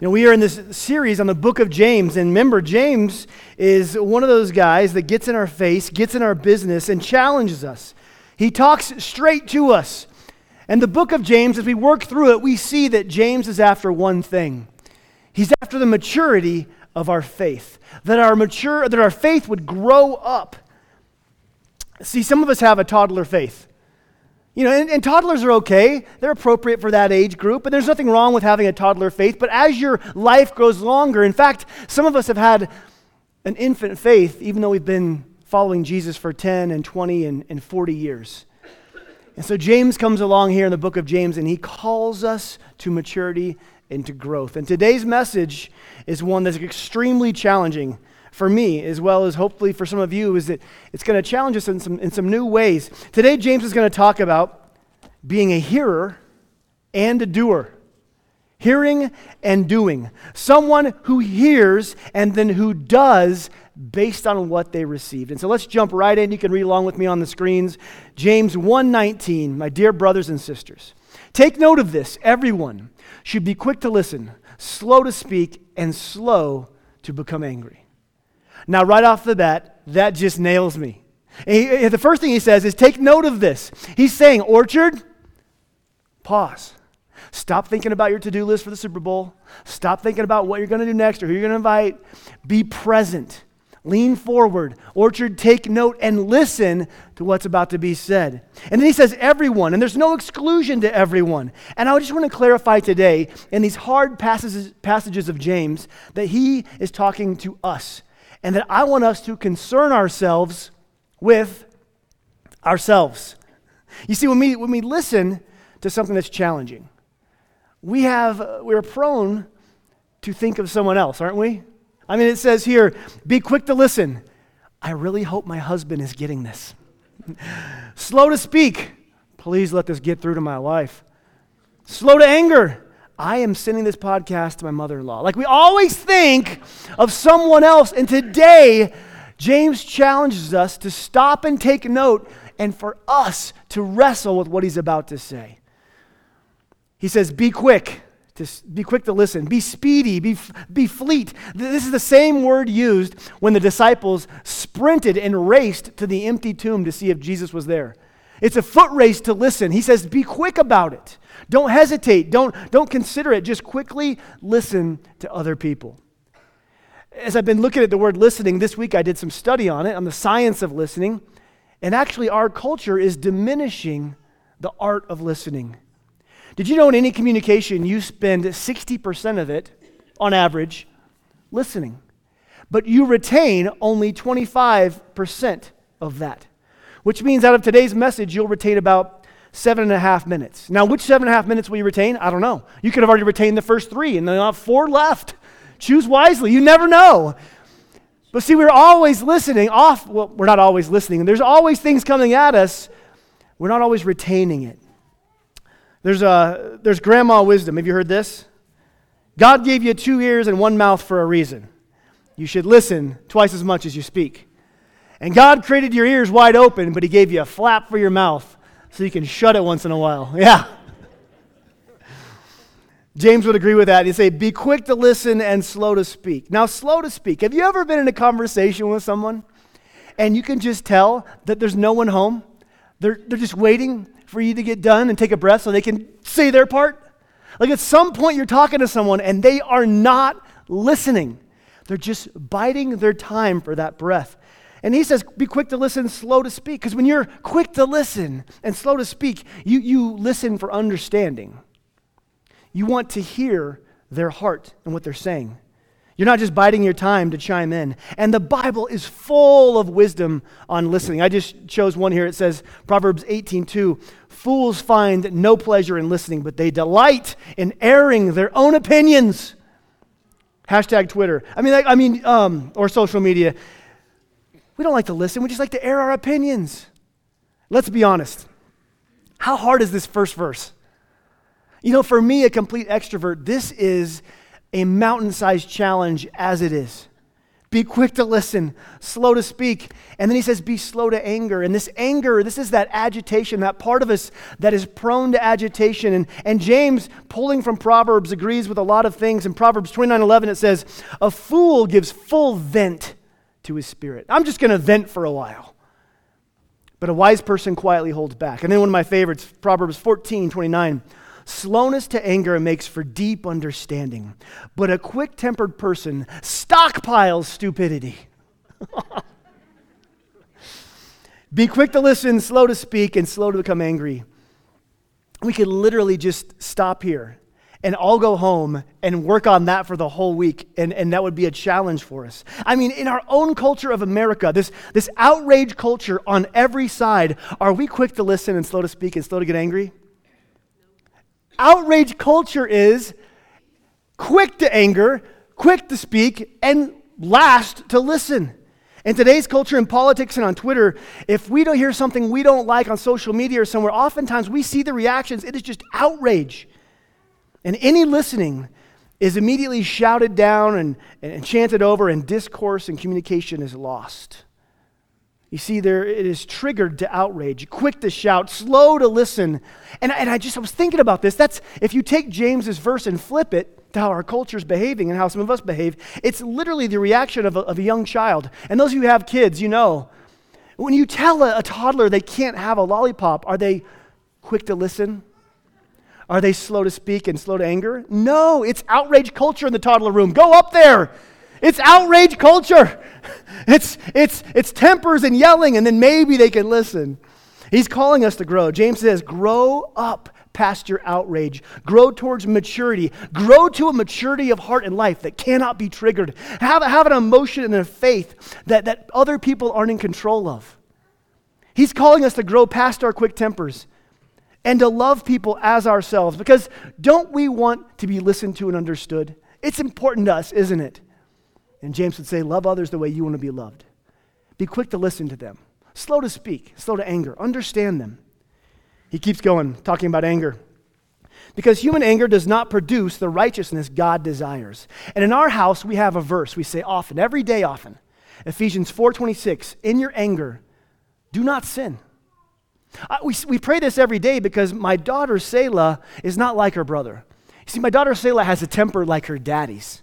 You know, we are in this series on the book of James, and remember, James is one of those guys that gets in our face, gets in our business, and challenges us. He talks straight to us. And the book of James, as we work through it, we see that James is after one thing. He's after the maturity of our faith. That our mature that our faith would grow up. See, some of us have a toddler faith. You know, and, and, toddlers are okay. They're appropriate for that age group, and there's nothing wrong with having a toddler faith. But as your life grows longer, in fact, some of us have had an infant faith, even though we've been following Jesus for 10 and 20 and, and 40 years. And so James comes along here in the book of James, and he calls us to maturity and to growth. And today's message is one that's extremely challenging for me, as well as hopefully for some of you, is that it's going to challenge us in some, in some new ways. Today, James is going to talk about being a hearer and a doer. Hearing and doing. Someone who hears and then who does based on what they received. And so let's jump right in. You can read along with me on the screens. James 1:19, my dear brothers and sisters. Take note of this. Everyone should be quick to listen, slow to speak, and slow to become angry. Now, right off the bat, that just nails me. He, the first thing he says is take note of this. He's saying, Orchard, pause. Stop thinking about your to do list for the Super Bowl. Stop thinking about what you're going to do next or who you're going to invite. Be present. Lean forward. Orchard, take note and listen to what's about to be said. And then he says, everyone, and there's no exclusion to everyone. And I just want to clarify today in these hard passages, passages of James that he is talking to us and that I want us to concern ourselves with ourselves. You see, when we, when we listen to something that's challenging, we have, we're prone to think of someone else, aren't we? I mean, it says here, be quick to listen. I really hope my husband is getting this. Slow to speak. Please let this get through to my wife. Slow to anger. I am sending this podcast to my mother in law. Like we always think of someone else. And today, James challenges us to stop and take note and for us to wrestle with what he's about to say. He says, Be quick. To, be quick to listen. Be speedy. Be, be fleet. This is the same word used when the disciples sprinted and raced to the empty tomb to see if Jesus was there. It's a foot race to listen. He says, Be quick about it. Don't hesitate. Don't, don't consider it. Just quickly listen to other people. As I've been looking at the word listening, this week I did some study on it, on the science of listening. And actually, our culture is diminishing the art of listening. Did you know in any communication, you spend 60% of it, on average, listening? But you retain only 25% of that, which means out of today's message, you'll retain about seven and a half minutes. Now, which seven and a half minutes will you retain? I don't know. You could have already retained the first three, and then have four left. Choose wisely. You never know. But see, we're always listening off. Well, we're not always listening. And there's always things coming at us. We're not always retaining it. There's, a, there's grandma wisdom. Have you heard this? God gave you two ears and one mouth for a reason. You should listen twice as much as you speak. And God created your ears wide open, but He gave you a flap for your mouth so you can shut it once in a while. Yeah. James would agree with that. He'd say, Be quick to listen and slow to speak. Now, slow to speak. Have you ever been in a conversation with someone and you can just tell that there's no one home? They're, they're just waiting for you to get done and take a breath so they can say their part? Like at some point, you're talking to someone and they are not listening. They're just biding their time for that breath. And he says, be quick to listen, slow to speak. Because when you're quick to listen and slow to speak, you, you listen for understanding. You want to hear their heart and what they're saying. You're not just biding your time to chime in. And the Bible is full of wisdom on listening. I just chose one here. It says, Proverbs 18:2, fools find no pleasure in listening, but they delight in airing their own opinions. Hashtag Twitter. I mean, I mean, um, or social media. We don't like to listen, we just like to air our opinions. Let's be honest. How hard is this first verse? You know, for me, a complete extrovert, this is a mountain sized challenge as it is. Be quick to listen, slow to speak. And then he says, be slow to anger. And this anger, this is that agitation, that part of us that is prone to agitation. And, and James, pulling from Proverbs, agrees with a lot of things. In Proverbs 29 11, it says, A fool gives full vent to his spirit. I'm just going to vent for a while. But a wise person quietly holds back. And then one of my favorites, Proverbs 14 29. Slowness to anger makes for deep understanding, but a quick tempered person stockpiles stupidity. Be quick to listen, slow to speak, and slow to become angry. We could literally just stop here and all go home and work on that for the whole week, and, and that would be a challenge for us. I mean, in our own culture of America, this, this outrage culture on every side, are we quick to listen and slow to speak and slow to get angry? Outrage culture is quick to anger, quick to speak, and last to listen. In today's culture, in politics, and on Twitter, if we don't hear something we don't like on social media or somewhere, oftentimes we see the reactions. It is just outrage. And any listening is immediately shouted down and, and chanted over, and discourse and communication is lost. You see, there it is triggered to outrage, quick to shout, slow to listen. And, and I just I was thinking about this. That's if you take James's verse and flip it to how our culture is behaving and how some of us behave, it's literally the reaction of a, of a young child. And those of you who have kids, you know, when you tell a, a toddler they can't have a lollipop, are they quick to listen? Are they slow to speak and slow to anger? No, it's outrage culture in the toddler room. Go up there it's outrage culture. It's, it's, it's tempers and yelling, and then maybe they can listen. He's calling us to grow. James says, Grow up past your outrage. Grow towards maturity. Grow to a maturity of heart and life that cannot be triggered. Have, have an emotion and a faith that, that other people aren't in control of. He's calling us to grow past our quick tempers and to love people as ourselves because don't we want to be listened to and understood? It's important to us, isn't it? And James would say, Love others the way you want to be loved. Be quick to listen to them, slow to speak, slow to anger, understand them. He keeps going, talking about anger. Because human anger does not produce the righteousness God desires. And in our house, we have a verse we say often, every day often. Ephesians 4:26, in your anger, do not sin. Uh, we, we pray this every day because my daughter Selah is not like her brother. You see, my daughter Selah has a temper like her daddy's.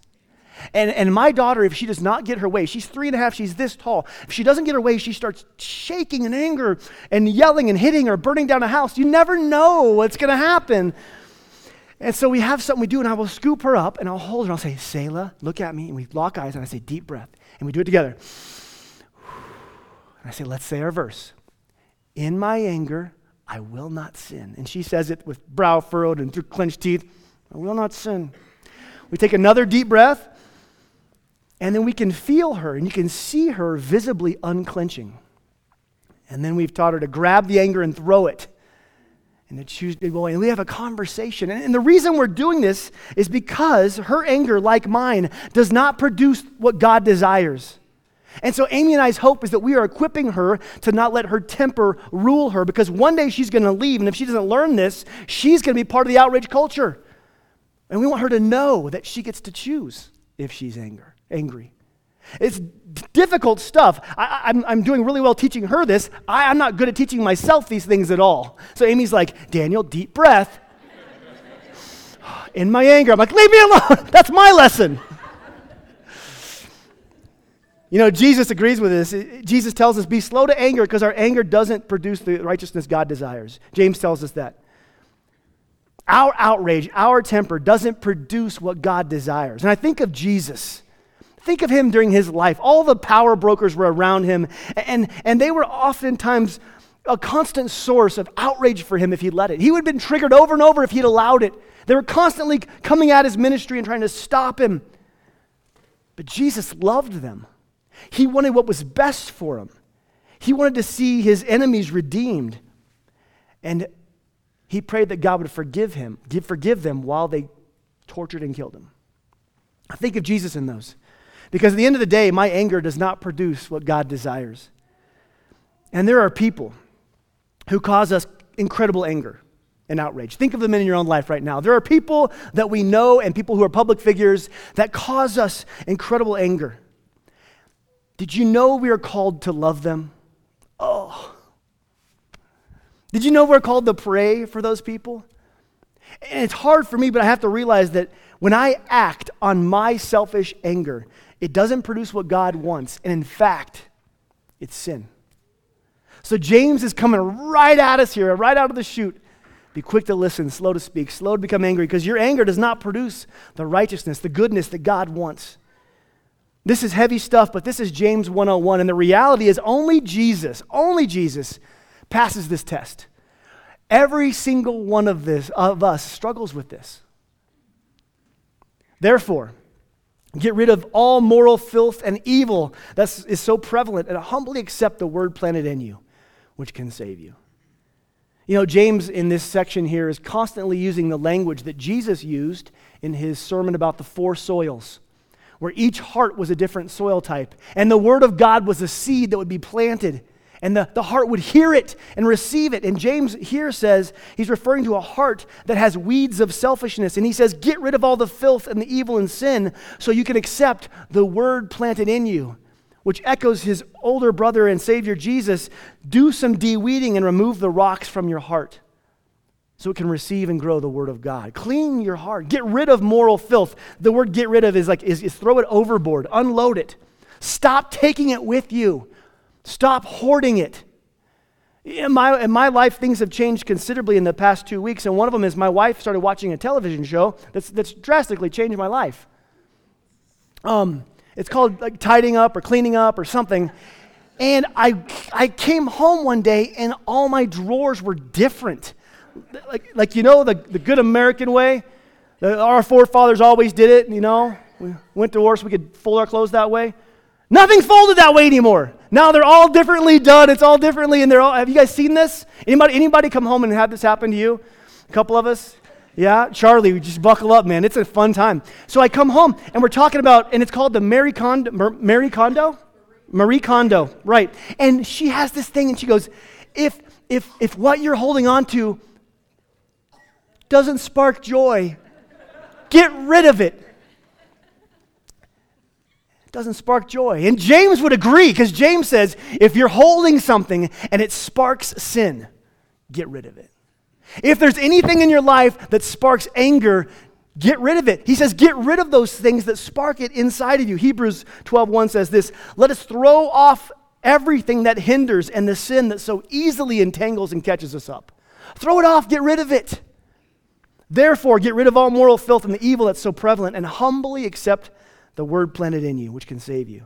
And, and my daughter, if she does not get her way, she's three and a half, she's this tall. If she doesn't get her way, she starts shaking in anger and yelling and hitting or burning down a house. You never know what's going to happen. And so we have something we do, and I will scoop her up and I'll hold her. I'll say, Selah, look at me. And we lock eyes, and I say, deep breath. And we do it together. And I say, let's say our verse. In my anger, I will not sin. And she says it with brow furrowed and through clenched teeth I will not sin. We take another deep breath. And then we can feel her and you can see her visibly unclenching. And then we've taught her to grab the anger and throw it. And to choose go And we have a conversation. And the reason we're doing this is because her anger, like mine, does not produce what God desires. And so Amy and I's hope is that we are equipping her to not let her temper rule her because one day she's going to leave. And if she doesn't learn this, she's going to be part of the outrage culture. And we want her to know that she gets to choose if she's angry angry. It's difficult stuff. I, am I'm, I'm doing really well teaching her this. I, I'm not good at teaching myself these things at all. So Amy's like, Daniel, deep breath. In my anger, I'm like, leave me alone. That's my lesson. You know, Jesus agrees with this. Jesus tells us, be slow to anger because our anger doesn't produce the righteousness God desires. James tells us that. Our outrage, our temper doesn't produce what God desires. And I think of Jesus. Think of him during his life. All the power brokers were around him, and, and they were oftentimes a constant source of outrage for him if he let it. He would have been triggered over and over if he'd allowed it. They were constantly coming at his ministry and trying to stop him. But Jesus loved them. He wanted what was best for him. He wanted to see his enemies redeemed. And he prayed that God would forgive him, forgive them while they tortured and killed him. I think of Jesus in those. Because at the end of the day, my anger does not produce what God desires. And there are people who cause us incredible anger and outrage. Think of them in your own life right now. There are people that we know and people who are public figures that cause us incredible anger. Did you know we are called to love them? Oh. Did you know we're called to pray for those people? And it's hard for me, but I have to realize that when I act on my selfish anger, it doesn't produce what God wants. And in fact, it's sin. So James is coming right at us here, right out of the chute. Be quick to listen, slow to speak, slow to become angry, because your anger does not produce the righteousness, the goodness that God wants. This is heavy stuff, but this is James 101. And the reality is only Jesus, only Jesus passes this test. Every single one of this of us struggles with this. Therefore, get rid of all moral filth and evil that is so prevalent and humbly accept the word planted in you, which can save you. You know, James in this section here is constantly using the language that Jesus used in his sermon about the four soils where each heart was a different soil type. And the Word of God was a seed that would be planted, and the, the heart would hear it and receive it. And James here says he's referring to a heart that has weeds of selfishness. And he says, Get rid of all the filth and the evil and sin so you can accept the Word planted in you. Which echoes his older brother and Savior Jesus do some de-weeding and remove the rocks from your heart so it can receive and grow the word of God. Clean your heart. Get rid of moral filth. The word get rid of is like is, is throw it overboard, unload it. Stop taking it with you. Stop hoarding it. In my, in my life, things have changed considerably in the past two weeks, and one of them is my wife started watching a television show that's, that's drastically changed my life. Um, it's called like tidying up or cleaning up or something. And I, I came home one day and all my drawers were different like, like you know, the, the good American way. The, our forefathers always did it, you know. We went to war so we could fold our clothes that way. Nothing's folded that way anymore. Now they're all differently done. It's all differently, and they're all. Have you guys seen this? Anybody? Anybody come home and have this happen to you? A couple of us. Yeah, Charlie, just buckle up, man. It's a fun time. So I come home and we're talking about, and it's called the Mary Kondo, Mary Kondo, Marie Kondo, right? And she has this thing, and she goes, if if if what you're holding on to doesn't spark joy, get rid of it. It doesn't spark joy. And James would agree because James says if you're holding something and it sparks sin, get rid of it. If there's anything in your life that sparks anger, get rid of it. He says get rid of those things that spark it inside of you. Hebrews 12:1 says this, "Let us throw off everything that hinders and the sin that so easily entangles and catches us up. Throw it off, get rid of it. Therefore, get rid of all moral filth and the evil that's so prevalent and humbly accept the word planted in you, which can save you.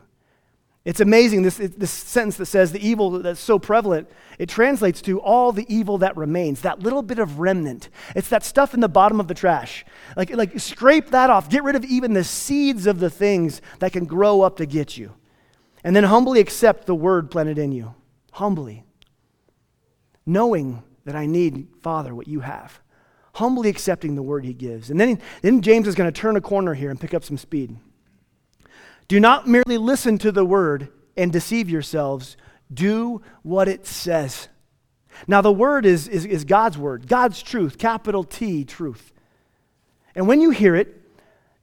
It's amazing, this, this sentence that says the evil that's so prevalent, it translates to all the evil that remains, that little bit of remnant. It's that stuff in the bottom of the trash. Like, like scrape that off. Get rid of even the seeds of the things that can grow up to get you. And then humbly accept the word planted in you. Humbly. Knowing that I need, Father, what you have humbly accepting the word he gives. And then, then James is going to turn a corner here and pick up some speed. Do not merely listen to the word and deceive yourselves, do what it says. Now, the word is, is, is God's word, God's truth, capital T, truth. And when you hear it,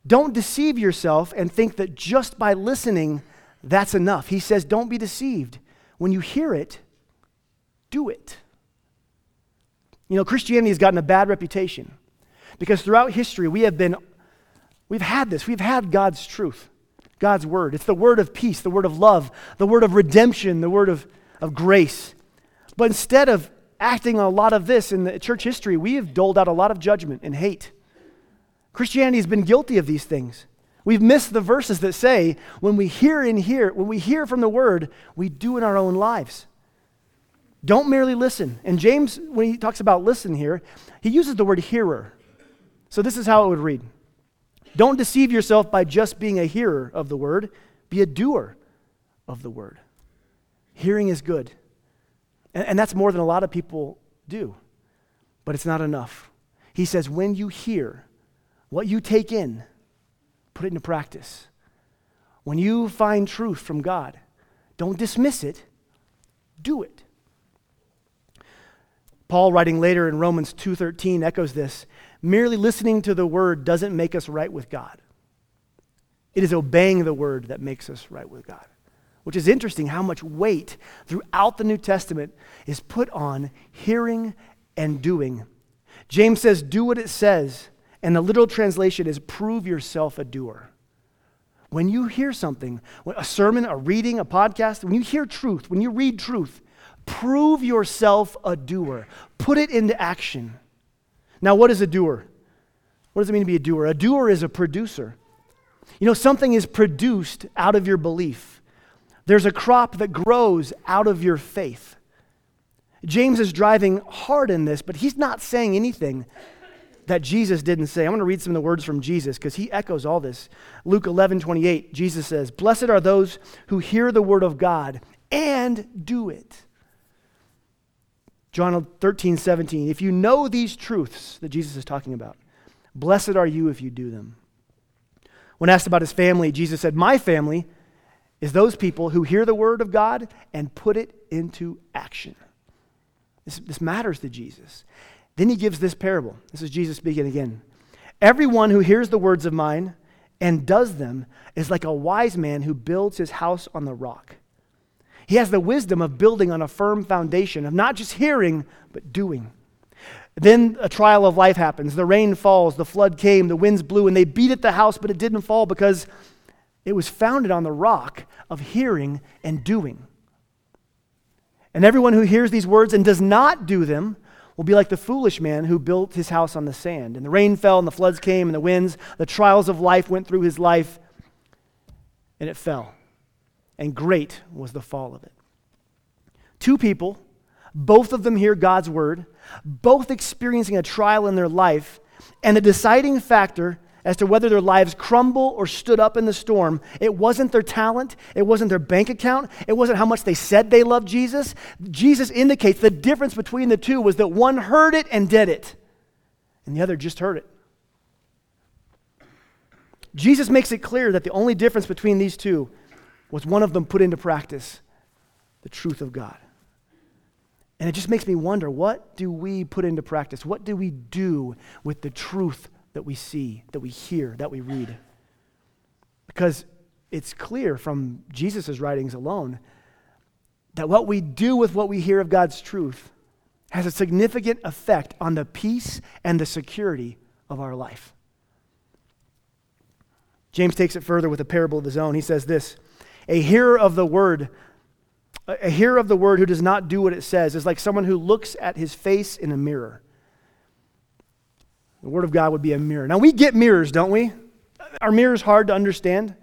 don't deceive yourself and think that just by listening, that's enough. He says, don't be deceived. When you hear it, do it. You know, Christianity has gotten a bad reputation because throughout history we have been, we've had this, we've had God's truth, God's word. It's the word of peace, the word of love, the word of redemption, the word of, of grace. But instead of acting on a lot of this in the church history, we have doled out a lot of judgment and hate. Christianity has been guilty of these things. We've missed the verses that say, when we hear and hear, when we hear from the word, we do in our own lives. Don't merely listen. And James, when he talks about listen here, he uses the word hearer. So this is how it would read Don't deceive yourself by just being a hearer of the word, be a doer of the word. Hearing is good. And, and that's more than a lot of people do, but it's not enough. He says, when you hear, what you take in, put it into practice. When you find truth from God, don't dismiss it, do it. Paul writing later in Romans 2:13 echoes this. Merely listening to the word doesn't make us right with God. It is obeying the word that makes us right with God. which is interesting how much weight throughout the New Testament is put on hearing and doing. James says, Do what it says. And the literal translation is prove yourself a doer. When you hear something, a sermon, a reading, a podcast, when you hear truth, when you read truth, prove yourself a doer. Put it into action. Now, what is a doer? What does it mean to be a doer? A doer is a producer. You know, something is produced out of your belief. There's a crop that grows out of your faith. James is driving hard in this, but he's not saying anything that Jesus didn't say. I'm going to read some of the words from Jesus because he echoes all this. Luke 11, 28, Jesus says, Blessed are those who hear the word of God and do it. John 13, 17, if you know these truths that Jesus is talking about, blessed are you if you do them. When asked about his family, Jesus said, My family is those people who hear the word of God and put it into action. This, this matters to Jesus. Then he gives this parable. This is Jesus speaking again. Everyone who hears the words of mine and does them is like a wise man who builds his house on the rock. He has the wisdom of building on a firm foundation, of not just hearing, but doing. Then a trial of life happens. The rain falls, the flood came, the winds blew, and they beat at the house, but it didn't fall because it was founded on the rock of hearing and doing. And everyone who hears these words and does not do them will be like the foolish man who built his house on the sand. And the rain fell, and the floods came, and the winds, the trials of life went through his life, and it fell. And great was the fall of it. Two people, both of them hear God's word, both experiencing a trial in their life, and the deciding factor as to whether their lives crumble or stood up in the storm. It wasn't their talent, it wasn't their bank account, it wasn't how much they said they loved Jesus. Jesus indicates the difference between the two was that one heard it and did it, and the other just heard it. Jesus makes it clear that the only difference between these two was one of them put into practice the truth of God. And it just makes me wonder what do we put into practice? What do we do with the truth that we see, that we hear, that we read. Because it's clear from Jesus' writings alone that what we do with what we hear of God's truth has a significant effect on the peace and the security of our life. James takes it further with a parable of his own. He says this A hearer of the word, a hearer of the word who does not do what it says is like someone who looks at his face in a mirror. The Word of God would be a mirror. Now, we get mirrors, don't we? Are mirrors hard to understand?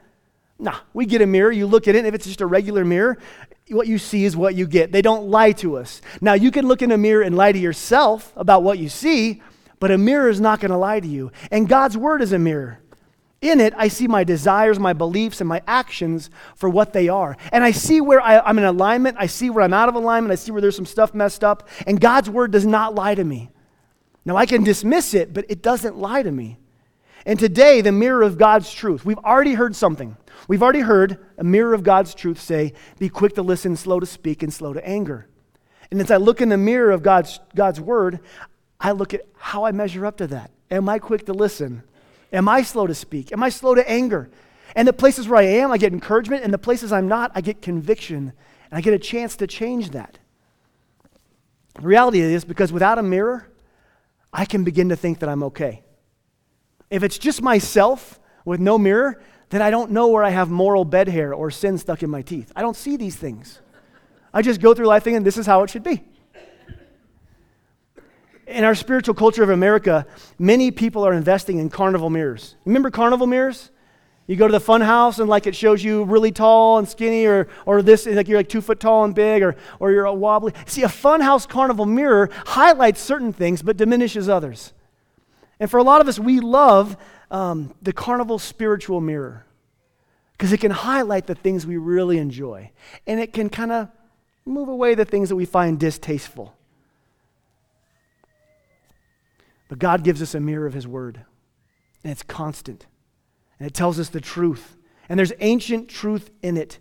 Nah, we get a mirror, you look at it, and if it's just a regular mirror, what you see is what you get. They don't lie to us. Now, you can look in a mirror and lie to yourself about what you see, but a mirror is not going to lie to you. And God's Word is a mirror. In it, I see my desires, my beliefs, and my actions for what they are. And I see where I, am in alignment. I see where I'm out of alignment. I see where there's some stuff messed up. And God's Word does not lie to me. Now, I can dismiss it, but it doesn't lie to me. And today, the mirror of God's truth, we've already heard something. We've already heard a mirror of God's truth say, Be quick to listen, slow to speak, and slow to anger. And as I look in the mirror of God's, God's word, I look at how I measure up to that. Am I quick to listen? Am I slow to speak? Am I slow to anger? And the places where I am, I get encouragement. And the places I'm not, I get conviction. And I get a chance to change that. The reality is, because without a mirror, I can begin to think that I'm okay. If it's just myself with no mirror, then I don't know where I have moral bed hair or sin stuck in my teeth. I don't see these things. I just go through life thinking this is how it should be. In our spiritual culture of America, many people are investing in carnival mirrors. Remember carnival mirrors? You go to the fun house and like it shows you really tall and skinny or, or this, like you're like two foot tall and big or, or you're a wobbly. See, a fun house carnival mirror highlights certain things but diminishes others. And for a lot of us, we love um, the carnival spiritual mirror because it can highlight the things we really enjoy and it can kind of move away the things that we find distasteful. But God gives us a mirror of His Word, and it's constant. And it tells us the truth. And there's ancient truth in it.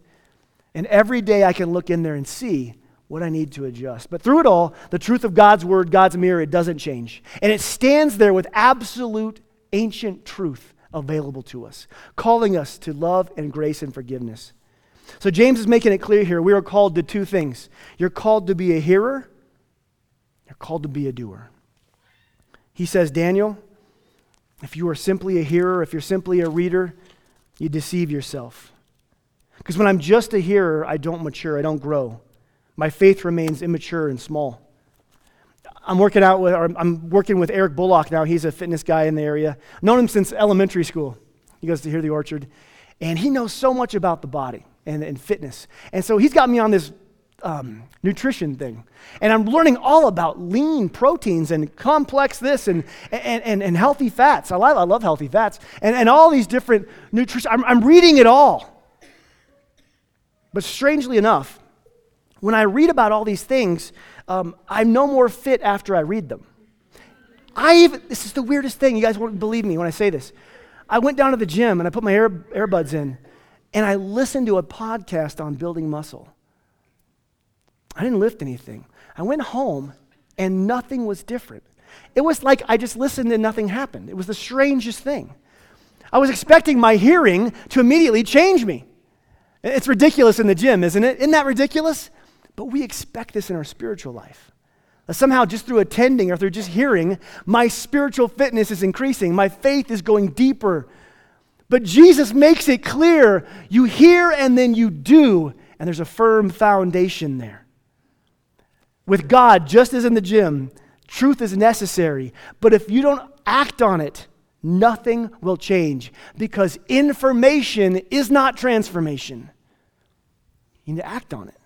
And every day I can look in there and see what I need to adjust. But through it all, the truth of God's word, God's mirror, it doesn't change. And it stands there with absolute ancient truth available to us, calling us to love and grace and forgiveness. So James is making it clear here we are called to two things. You're called to be a hearer, you're called to be a doer. He says, Daniel, if you are simply a hearer, if you're simply a reader, you deceive yourself. Because when I'm just a hearer, I don't mature, I don't grow. My faith remains immature and small. I'm working out with, I'm working with Eric Bullock now. He's a fitness guy in the area. Known him since elementary school. He goes to Hear the Orchard, and he knows so much about the body and, and fitness. And so he's got me on this um, nutrition thing. And I'm learning all about lean proteins and complex this and, and, and, and healthy fats. I love, I love healthy fats. And, and all these different nutrition. I'm, I'm reading it all. But strangely enough, when I read about all these things, um, I'm no more fit after I read them. I even, this is the weirdest thing. You guys won't believe me when I say this. I went down to the gym and I put my air, earbuds in and I listened to a podcast on building muscle. I didn't lift anything. I went home and nothing was different. It was like I just listened and nothing happened. It was the strangest thing. I was expecting my hearing to immediately change me. It's ridiculous in the gym, isn't it? Isn't that ridiculous? But we expect this in our spiritual life. somehow, just through attending or through just hearing, my spiritual fitness is increasing. My faith is going deeper. But Jesus makes it clear you hear and then you do, and there's a firm foundation there. With God, just as in the gym, truth is necessary. But if you don't act on it, nothing will change because information is not transformation. You need to act on it.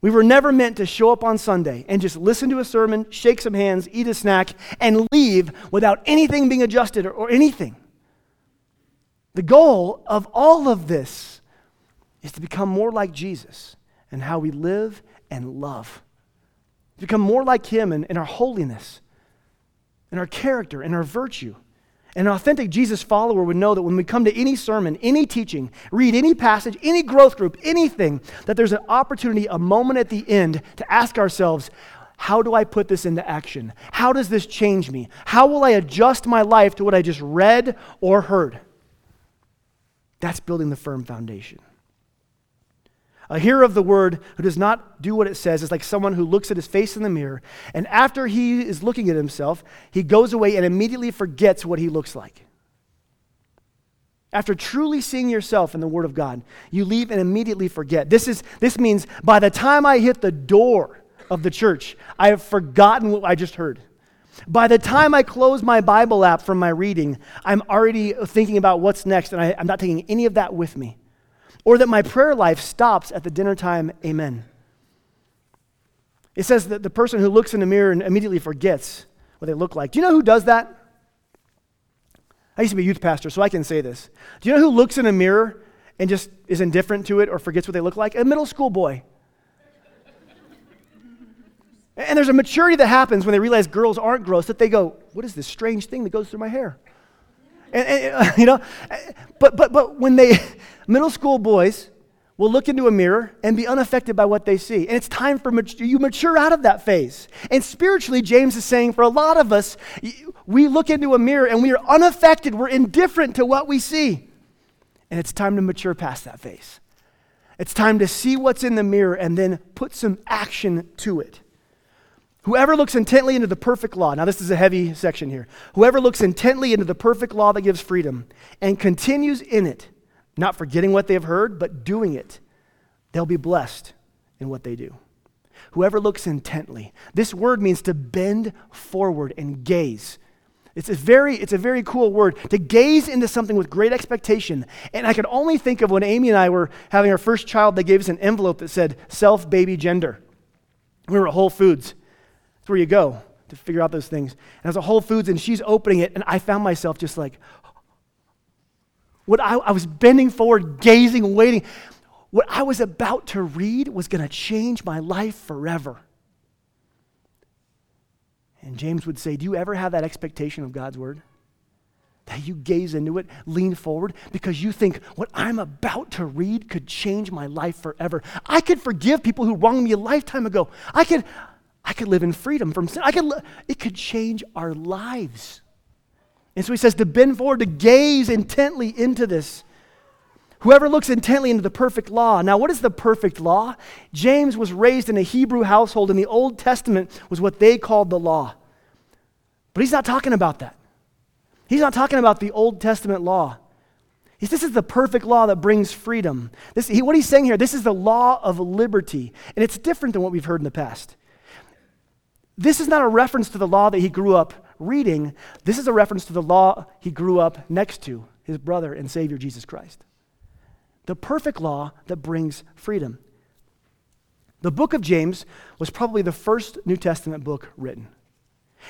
We were never meant to show up on Sunday and just listen to a sermon, shake some hands, eat a snack, and leave without anything being adjusted or, or anything. The goal of all of this is to become more like Jesus and how we live and love. To become more like Him in, in our holiness, in our character, in our virtue. And an authentic Jesus follower would know that when we come to any sermon, any teaching, read any passage, any growth group, anything, that there's an opportunity, a moment at the end to ask ourselves, how do I put this into action? How does this change me? How will I adjust my life to what I just read or heard? That's building the firm foundation. A hearer of the word who does not do what it says is like someone who looks at his face in the mirror, and after he is looking at himself, he goes away and immediately forgets what he looks like. After truly seeing yourself in the Word of God, you leave and immediately forget. This, is, this means by the time I hit the door of the church, I have forgotten what I just heard. By the time I close my Bible app from my reading, I'm already thinking about what's next, and I, am not taking any of that with me. Or that my prayer life stops at the dinner time, amen. It says that the person who looks in the mirror and immediately forgets what they look like. Do you know who does that? I used to be a youth pastor, so I can say this. Do you know who looks in a mirror and just is indifferent to it or forgets what they look like? A middle school boy. And there's a maturity that happens when they realize girls aren't gross that they go, What is this strange thing that goes through my hair? And, and you know, but, but, but when they, middle school boys will look into a mirror and be unaffected by what they see. And it's time for mature, you mature out of that phase. And spiritually, James is saying for a lot of us, we look into a mirror and we are unaffected, we're indifferent to what we see. And it's time to mature past that phase. It's time to see what's in the mirror and then put some action to it. Whoever looks intently into the perfect law, now this is a heavy section here. Whoever looks intently into the perfect law that gives freedom and continues in it, not forgetting what they have heard, but doing it, they'll be blessed in what they do. Whoever looks intently. This word means to bend forward and gaze. It's a very, it's a very cool word to gaze into something with great expectation. And I could only think of when Amy and I were having our first child, they gave us an envelope that said self, baby, gender. We were at Whole Foods. That's where you go to figure out those things. And as a Whole Foods, and she's opening it, and I found myself just like, what I, I was bending forward, gazing, waiting. What I was about to read was going to change my life forever. And James would say, Do you ever have that expectation of God's word? That you gaze into it, lean forward, because you think what I'm about to read could change my life forever. I could forgive people who wronged me a lifetime ago. I could, I could live in freedom from sin. I could, it could change our lives. And so he says to bend forward, to gaze intently into this. Whoever looks intently into the perfect law. Now, what is the perfect law? James was raised in a Hebrew household, and the Old Testament was what they called the law. But he's not talking about that. He's not talking about the Old Testament law. He's, this is the perfect law that brings freedom. This, he, what he's saying here, this is the law of liberty, and it's different than what we've heard in the past. This is not a reference to the law that he grew up reading. This is a reference to the law he grew up next to, his brother and Savior Jesus Christ the perfect law that brings freedom. The book of James was probably the first New Testament book written.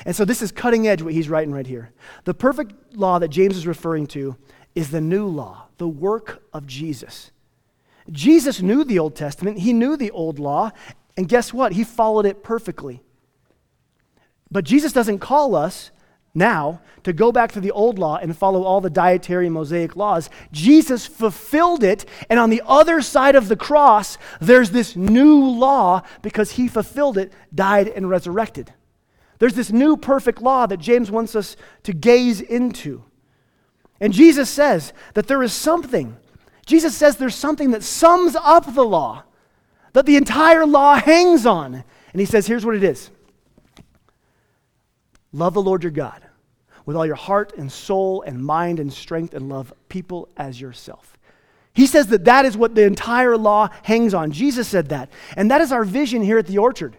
And so this is cutting edge what he's writing right here. The perfect law that James is referring to is the new law, the work of Jesus. Jesus knew the Old Testament, he knew the old law, and guess what? He followed it perfectly. But Jesus doesn't call us now to go back to the old law and follow all the dietary Mosaic laws. Jesus fulfilled it, and on the other side of the cross, there's this new law because he fulfilled it, died, and resurrected. There's this new perfect law that James wants us to gaze into. And Jesus says that there is something. Jesus says there's something that sums up the law, that the entire law hangs on. And he says, here's what it is Love the Lord your God with all your heart and soul and mind and strength and love people as yourself. He says that that is what the entire law hangs on. Jesus said that. And that is our vision here at the orchard.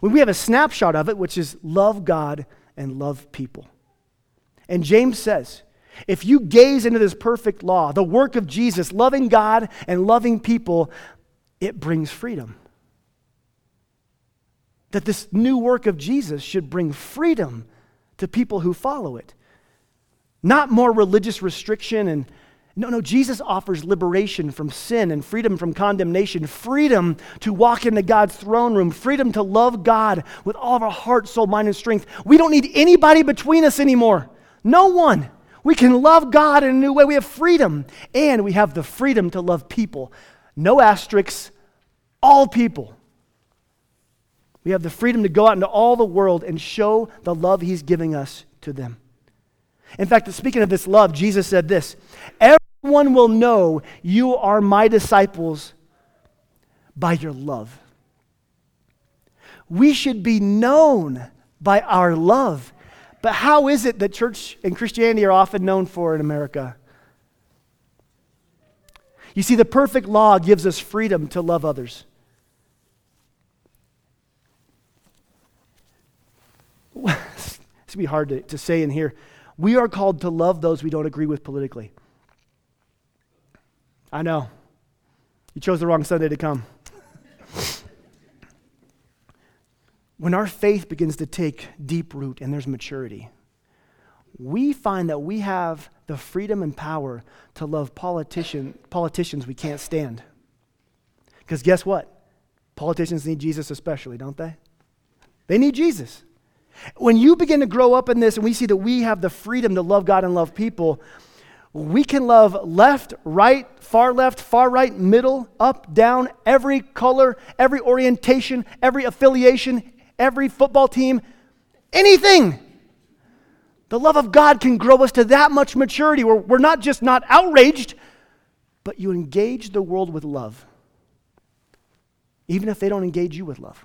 When we have a snapshot of it, which is love God and love people. And James says, if you gaze into this perfect law, the work of Jesus, loving God and loving people, it brings freedom that this new work of Jesus should bring freedom to people who follow it. Not more religious restriction and no, no, Jesus offers liberation from sin and freedom from condemnation, freedom to walk into God's throne room, freedom to love God with all of our heart, soul, mind, and strength. We don't need anybody between us anymore. No one. We can love God in a new way. We have freedom, and we have the freedom to love people. No asterisks, all people. We have the freedom to go out into all the world and show the love He's giving us to them. In fact, speaking of this love, Jesus said this Everyone will know you are my disciples by your love. We should be known by our love. But how is it that church and Christianity are often known for in America? You see, the perfect law gives us freedom to love others. This would be hard to, to say in here. We are called to love those we don't agree with politically. I know. You chose the wrong Sunday to come. when our faith begins to take deep root and there's maturity, we find that we have the freedom and power to love politician, politicians we can't stand. Because guess what? Politicians need Jesus especially, don't they? They need Jesus. When you begin to grow up in this and we see that we have the freedom to love God and love people, we can love left, right, far left, far right, middle, up, down, every color, every orientation, every affiliation, every football team, anything. The love of God can grow us to that much maturity where we're not just not outraged, but you engage the world with love, even if they don't engage you with love.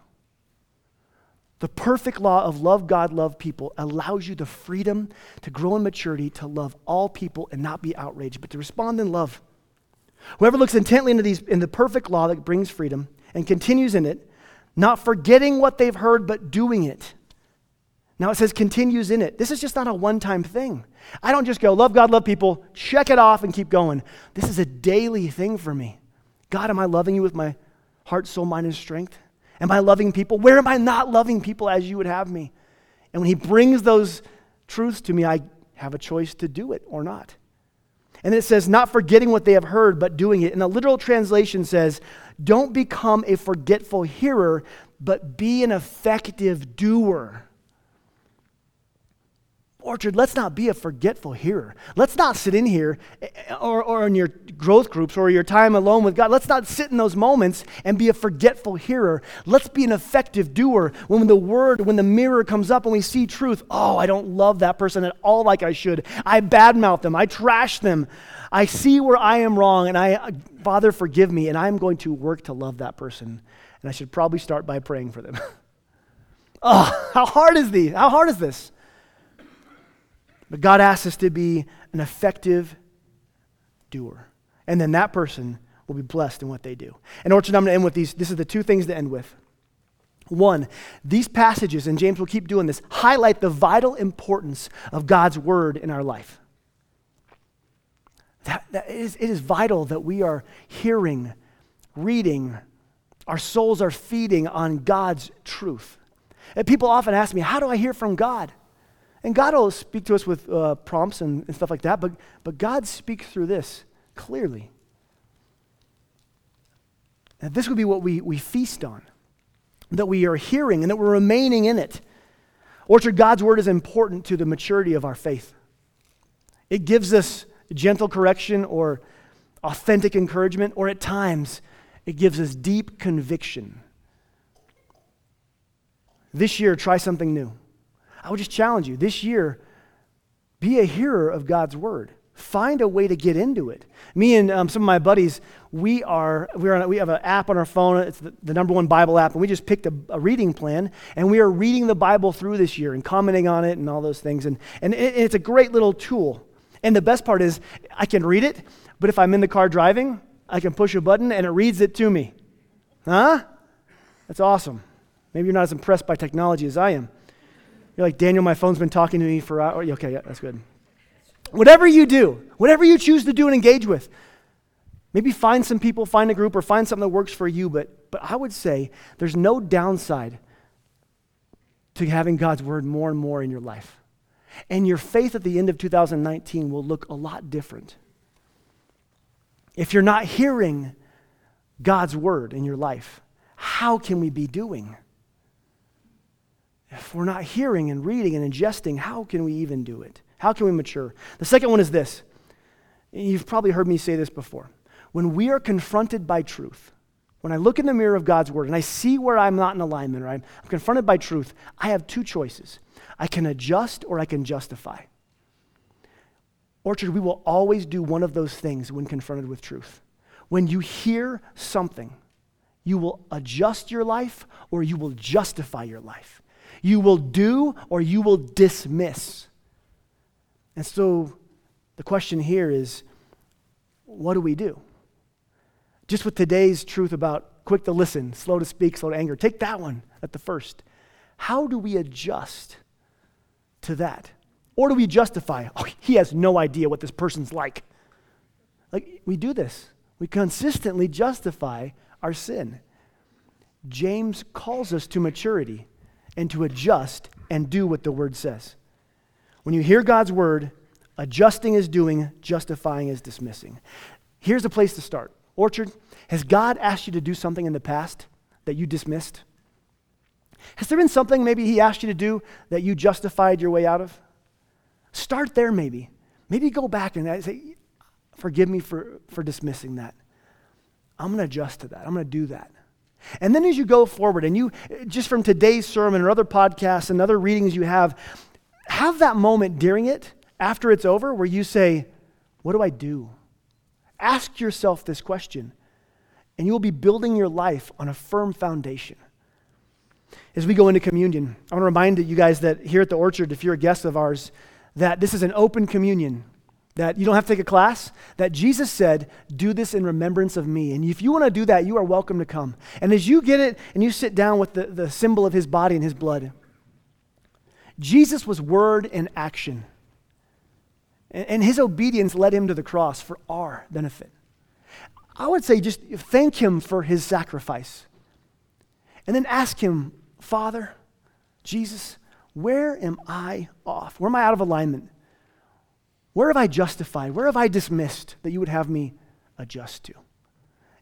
The perfect law of love God, love people allows you the freedom to grow in maturity, to love all people and not be outraged, but to respond in love. Whoever looks intently into these in the perfect law that brings freedom and continues in it, not forgetting what they've heard, but doing it. Now it says continues in it. This is just not a one time thing. I don't just go, love God, love people, check it off and keep going. This is a daily thing for me. God, am I loving you with my heart, soul, mind, and strength? Am I loving people? Where am I not loving people as you would have me? And when he brings those truths to me, I have a choice to do it or not. And it says, not forgetting what they have heard, but doing it. And the literal translation says, don't become a forgetful hearer, but be an effective doer. Orchard, let's not be a forgetful hearer. Let's not sit in here eh, or, or in your growth groups or your time alone with God. Let's not sit in those moments and be a forgetful hearer. Let's be an effective doer. When the word, when the mirror comes up and we see truth, oh, I don't love that person at all like I should. I badmouth them. I trash them. I see where I am wrong, and I, Father, forgive me, and I'm going to work to love that person. And I should probably start by praying for them. oh, how hard is these? How hard is this? But God asks us to be an effective doer. And then that person will be blessed in what they do. And Orchard, I'm going to end with these. This is the two things to end with. One, these passages, and James will keep doing this, highlight the vital importance of God's word in our life. That, that is, it is vital that we are hearing, reading, our souls are feeding on God's truth. And people often ask me, How do I hear from God? And God will speak to us with uh, prompts and, and stuff like that, but, but God speaks through this clearly. This would be what we, we feast on, that we are hearing and that we're remaining in it. Orchard, God's word is important to the maturity of our faith. It gives us gentle correction or authentic encouragement, or at times, it gives us deep conviction. This year, try something new. I would just challenge you this year, be a hearer of God's word. Find a way to get into it. Me and um, some of my buddies, we are, we, are on, we have an app on our phone. It's the, the number one Bible app, and we just picked a, a, reading plan, and we are reading the Bible through this year and commenting on it and all those things. And, and it, it's a great little tool. And the best part is, I can read it, but if I'm in the car driving, I can push a button and it reads it to me. Huh? That's awesome. Maybe you're not as impressed by technology as I am. You're like, Daniel, my phone's been talking to me for hours. Oh, okay, yeah, that's good. Whatever you do, whatever you choose to do and engage with, maybe find some people, find a group, or find something that works for you. But, but I would say there's no downside to having God's word more and more in your life. And your faith at the end of 2019 will look a lot different. If you're not hearing God's word in your life, how can we be doing? If we're not hearing and reading and ingesting, how can we even do it? How can we mature? The second one is this. You've probably heard me say this before. When we are confronted by truth, when I look in the mirror of God's word and I see where I'm not in alignment I'm, I'm confronted by truth, I have two choices. I can adjust or I can justify. Orchard, we will always do one of those things when confronted with truth. When you hear something, you will adjust your life or you will justify your life. You will do or you will dismiss. And so the question here is what do we do? Just with today's truth about quick to listen, slow to speak, slow to anger, take that one at the first. How do we adjust to that? Or do we justify, oh, he has no idea what this person's like? Like, we do this. We consistently justify our sin. James calls us to maturity and to adjust and do what the word says. When you hear God's word, adjusting is doing, justifying is dismissing. Here's a place to start. Orchard, has God asked you to do something in the past that you dismissed? Has there been something maybe He asked you to do that you justified your way out of? Start there, maybe. Maybe go back and say, Forgive me for, for dismissing that. I'm going to adjust to that. I'm going to do that. And then as you go forward, and you, just from today's sermon or other podcasts and other readings you have, have that moment during it, after it's over, where you say, What do I do? Ask yourself this question, and you will be building your life on a firm foundation. As we go into communion, I want to remind you guys that here at the Orchard, if you're a guest of ours, that this is an open communion that you don't have to take a class, that Jesus said, Do this in remembrance of me. And if you want to do that, you are welcome to come. And as you get it and you sit down with the, the symbol of his body and his blood, Jesus was word and action. And, and his obedience led him to the cross for our benefit. I would say just thank him for his sacrifice. And then ask him, Father, Jesus, where am I off? Where am I out of alignment? Where have I justified? Where have I dismissed that you would have me adjust to?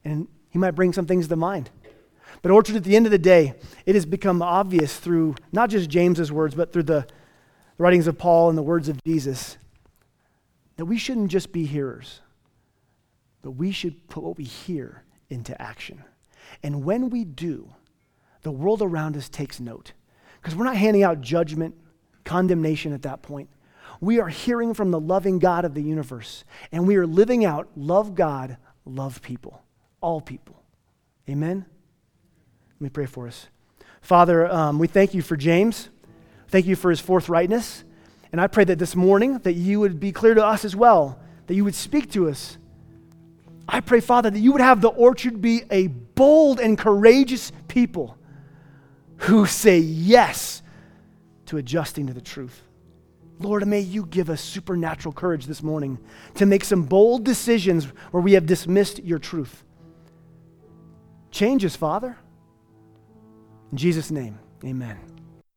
And he might bring some things to mind. But, Orchard, at the end of the day, it has become obvious through not just James's words, but through the writings of Paul and the words of Jesus that we shouldn't just be hearers, but we should put what we hear into action. And when we do, the world around us takes note. Because we're not handing out judgment, condemnation at that point. We are hearing from the loving God of the universe, and we are living out love God, love people, all people. Amen? Let me pray for us. Father, um, we thank you for James. Thank you for his forthrightness. And I pray that this morning that you would be clear to us as well, that you would speak to us. I pray, Father, that you would have the orchard be a bold and courageous people who say yes to adjusting to the truth. Lord, may you give us supernatural courage this morning to make some bold decisions where we have dismissed your truth. Change us, Father. In Jesus' name, amen.